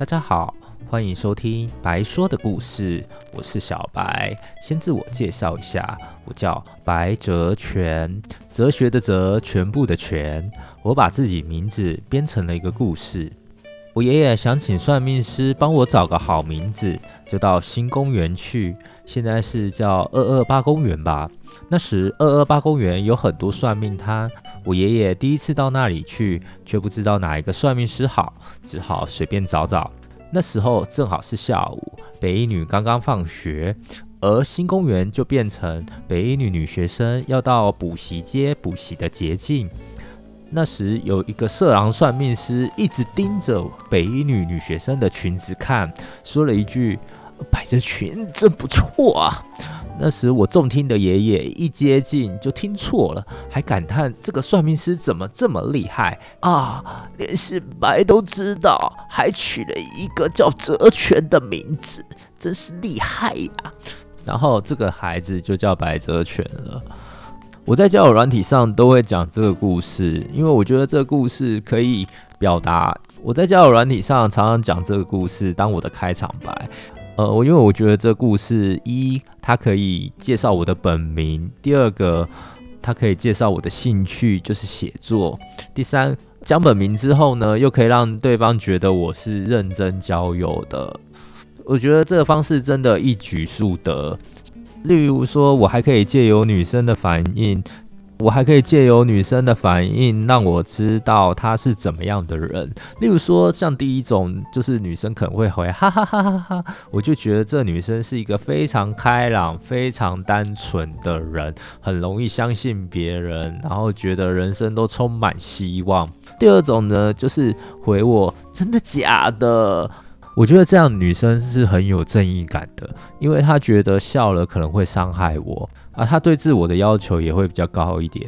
大家好，欢迎收听白说的故事，我是小白。先自我介绍一下，我叫白哲全，哲学的哲，全部的全。我把自己名字编成了一个故事。我爷爷想请算命师帮我找个好名字，就到新公园去，现在是叫二二八公园吧。那时二二八公园有很多算命摊，我爷爷第一次到那里去，却不知道哪一个算命师好，只好随便找找。那时候正好是下午，北一女刚刚放学，而新公园就变成北一女女学生要到补习街补习的捷径。那时有一个色狼算命师一直盯着北一女女学生的裙子看，说了一句：“白哲全真不错啊。”那时我中听的爷爷一接近就听错了，还感叹这个算命师怎么这么厉害啊，连姓白都知道，还取了一个叫哲全的名字，真是厉害呀。然后这个孩子就叫白哲全了。我在交友软体上都会讲这个故事，因为我觉得这个故事可以表达。我在交友软体上常常讲这个故事当我的开场白。呃，我因为我觉得这故事一，它可以介绍我的本名；第二个，它可以介绍我的兴趣，就是写作；第三，讲本名之后呢，又可以让对方觉得我是认真交友的。我觉得这个方式真的一举数得。例如说，我还可以借由女生的反应，我还可以借由女生的反应让我知道她是怎么样的人。例如说，像第一种，就是女生可能会回哈哈哈哈哈，我就觉得这女生是一个非常开朗、非常单纯的人，很容易相信别人，然后觉得人生都充满希望。第二种呢，就是回我真的假的。我觉得这样女生是很有正义感的，因为她觉得笑了可能会伤害我，而她对自我的要求也会比较高一点。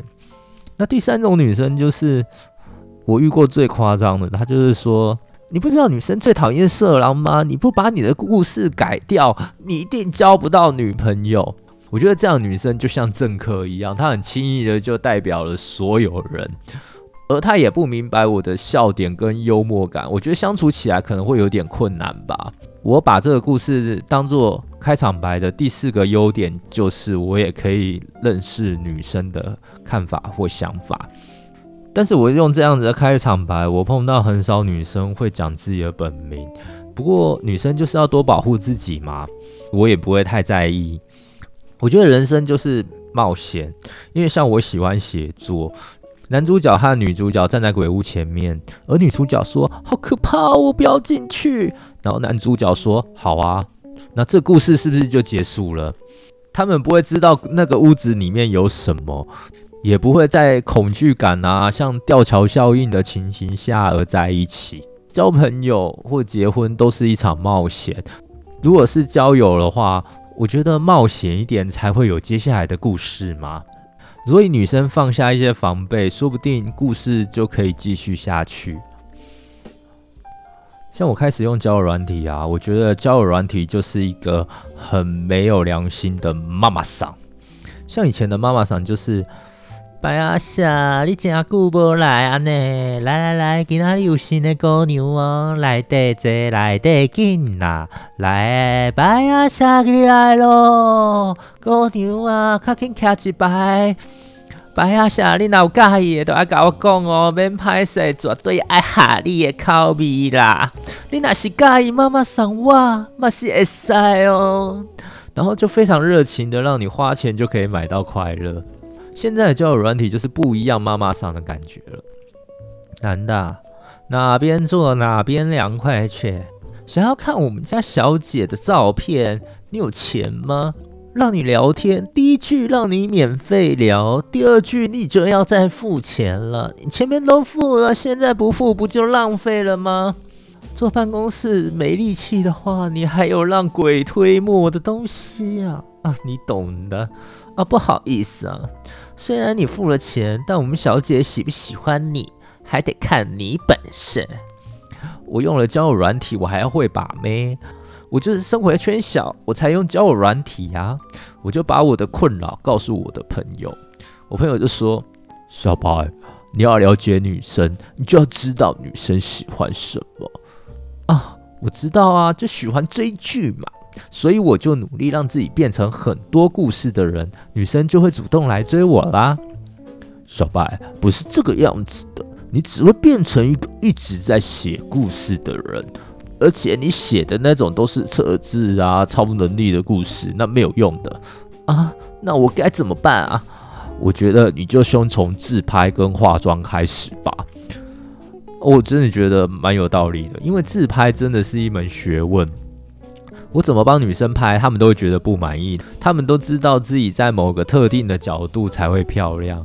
那第三种女生就是我遇过最夸张的，她就是说：“你不知道女生最讨厌色狼吗？你不把你的故事改掉，你一定交不到女朋友。”我觉得这样女生就像政客一样，她很轻易的就代表了所有人。而他也不明白我的笑点跟幽默感，我觉得相处起来可能会有点困难吧。我把这个故事当做开场白的第四个优点，就是我也可以认识女生的看法或想法。但是我用这样子的开场白，我碰到很少女生会讲自己的本名。不过女生就是要多保护自己嘛，我也不会太在意。我觉得人生就是冒险，因为像我喜欢写作。男主角和女主角站在鬼屋前面，而女主角说：“好可怕，我不要进去。”然后男主角说：“好啊。”那这故事是不是就结束了？他们不会知道那个屋子里面有什么，也不会在恐惧感啊，像吊桥效应的情形下而在一起。交朋友或结婚都是一场冒险。如果是交友的话，我觉得冒险一点才会有接下来的故事嘛。所以女生放下一些防备，说不定故事就可以继续下去。像我开始用交友软体啊，我觉得交友软体就是一个很没有良心的妈妈桑。像以前的妈妈桑就是。白阿霞，你真久无来安尼？来来来，今仔日有新的姑娘哦，来得济，来得紧啦！来，白阿霞你来咯，姑娘啊，快紧徛一排。白阿霞，你若有介意的，都爱甲我讲哦，免歹势，绝对爱合你的口味啦。你若是介意妈妈送我，嘛是会使哦。然后就非常热情的让你花钱就可以买到快乐。现在的交友软体就是不一样，妈妈桑的感觉了。男的，哪边坐哪边凉快去。想要看我们家小姐的照片，你有钱吗？让你聊天，第一句让你免费聊，第二句你就要再付钱了。你前面都付了，现在不付不就浪费了吗？坐办公室没力气的话，你还有让鬼推磨的东西呀？啊，啊，你懂的。啊，不好意思啊。虽然你付了钱，但我们小姐喜不喜欢你，还得看你本事。我用了交友软体，我还要会把妹。我就是生活圈小，我才用交友软体呀、啊。我就把我的困扰告诉我的朋友，我朋友就说：“小白，你要了解女生，你就要知道女生喜欢什么啊。”我知道啊，就喜欢追剧嘛，所以我就努力让自己变成很多故事的人，女生就会主动来追我啦。小白，不是这个样子的，你只会变成一个一直在写故事的人，而且你写的那种都是测字啊、超能力的故事，那没有用的啊。那我该怎么办啊？我觉得你就先从自拍跟化妆开始吧。我真的觉得蛮有道理的，因为自拍真的是一门学问。我怎么帮女生拍，她们都会觉得不满意。她们都知道自己在某个特定的角度才会漂亮。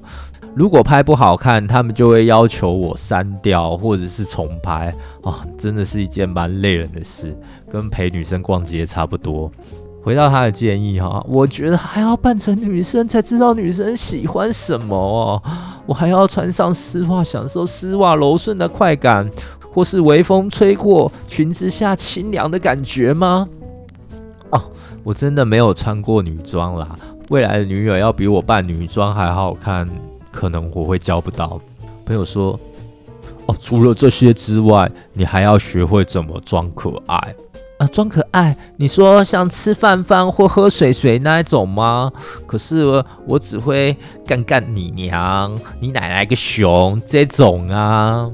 如果拍不好看，她们就会要求我删掉或者是重拍。哦，真的是一件蛮累人的事，跟陪女生逛街差不多。回到他的建议哈，我觉得还要扮成女生才知道女生喜欢什么哦。我还要穿上丝袜，享受丝袜柔顺的快感，或是微风吹过裙子下清凉的感觉吗？哦，我真的没有穿过女装啦。未来的女友要比我扮女装还好看，可能我会交不到。朋友说，哦，除了这些之外，你还要学会怎么装可爱。啊，装可爱？你说像吃饭饭或喝水水那一种吗？可是我，我只会干干你娘、你奶奶个熊这种啊。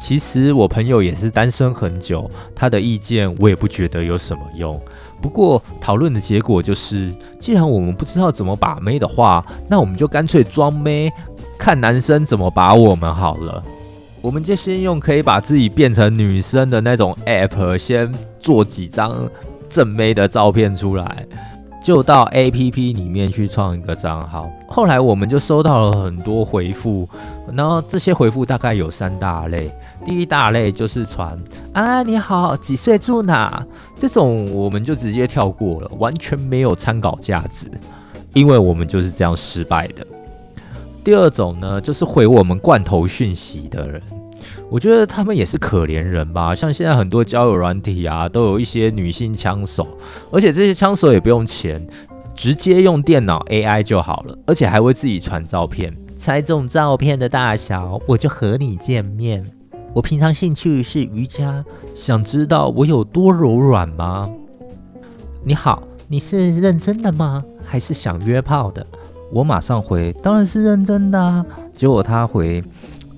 其实我朋友也是单身很久，他的意见我也不觉得有什么用。不过讨论的结果就是，既然我们不知道怎么把妹的话，那我们就干脆装妹，看男生怎么把我们好了。我们就先用可以把自己变成女生的那种 app，先做几张正妹的照片出来，就到 app 里面去创一个账号。后来我们就收到了很多回复，然后这些回复大概有三大类。第一大类就是传啊，你好，几岁住哪？这种我们就直接跳过了，完全没有参考价值，因为我们就是这样失败的。第二种呢，就是回我们罐头讯息的人，我觉得他们也是可怜人吧。像现在很多交友软体啊，都有一些女性枪手，而且这些枪手也不用钱，直接用电脑 AI 就好了，而且还会自己传照片，猜中照片的大小，我就和你见面。我平常兴趣是瑜伽，想知道我有多柔软吗？你好，你是认真的吗？还是想约炮的？我马上回，当然是认真的。结果他回，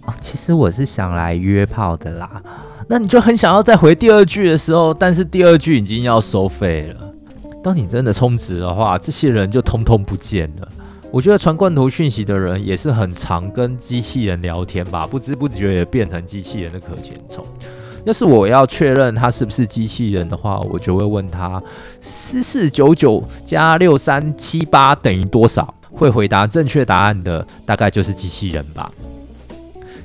哦，其实我是想来约炮的啦。那你就很想要再回第二句的时候，但是第二句已经要收费了。当你真的充值的话，这些人就通通不见了。我觉得传罐头讯息的人也是很常跟机器人聊天吧，不知不觉也变成机器人的可钱虫。要是我要确认他是不是机器人的话，我就会问他：四四九九加六三七八等于多少？会回答正确答案的大概就是机器人吧。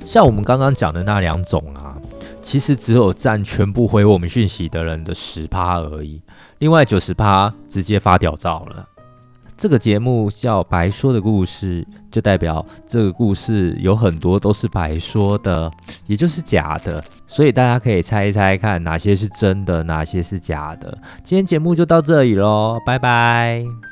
像我们刚刚讲的那两种啊，其实只有占全部回我们讯息的人的十趴而已，另外九十趴直接发屌照了。这个节目叫白说的故事，就代表这个故事有很多都是白说的，也就是假的。所以大家可以猜一猜看，哪些是真的，哪些是假的。今天节目就到这里喽，拜拜。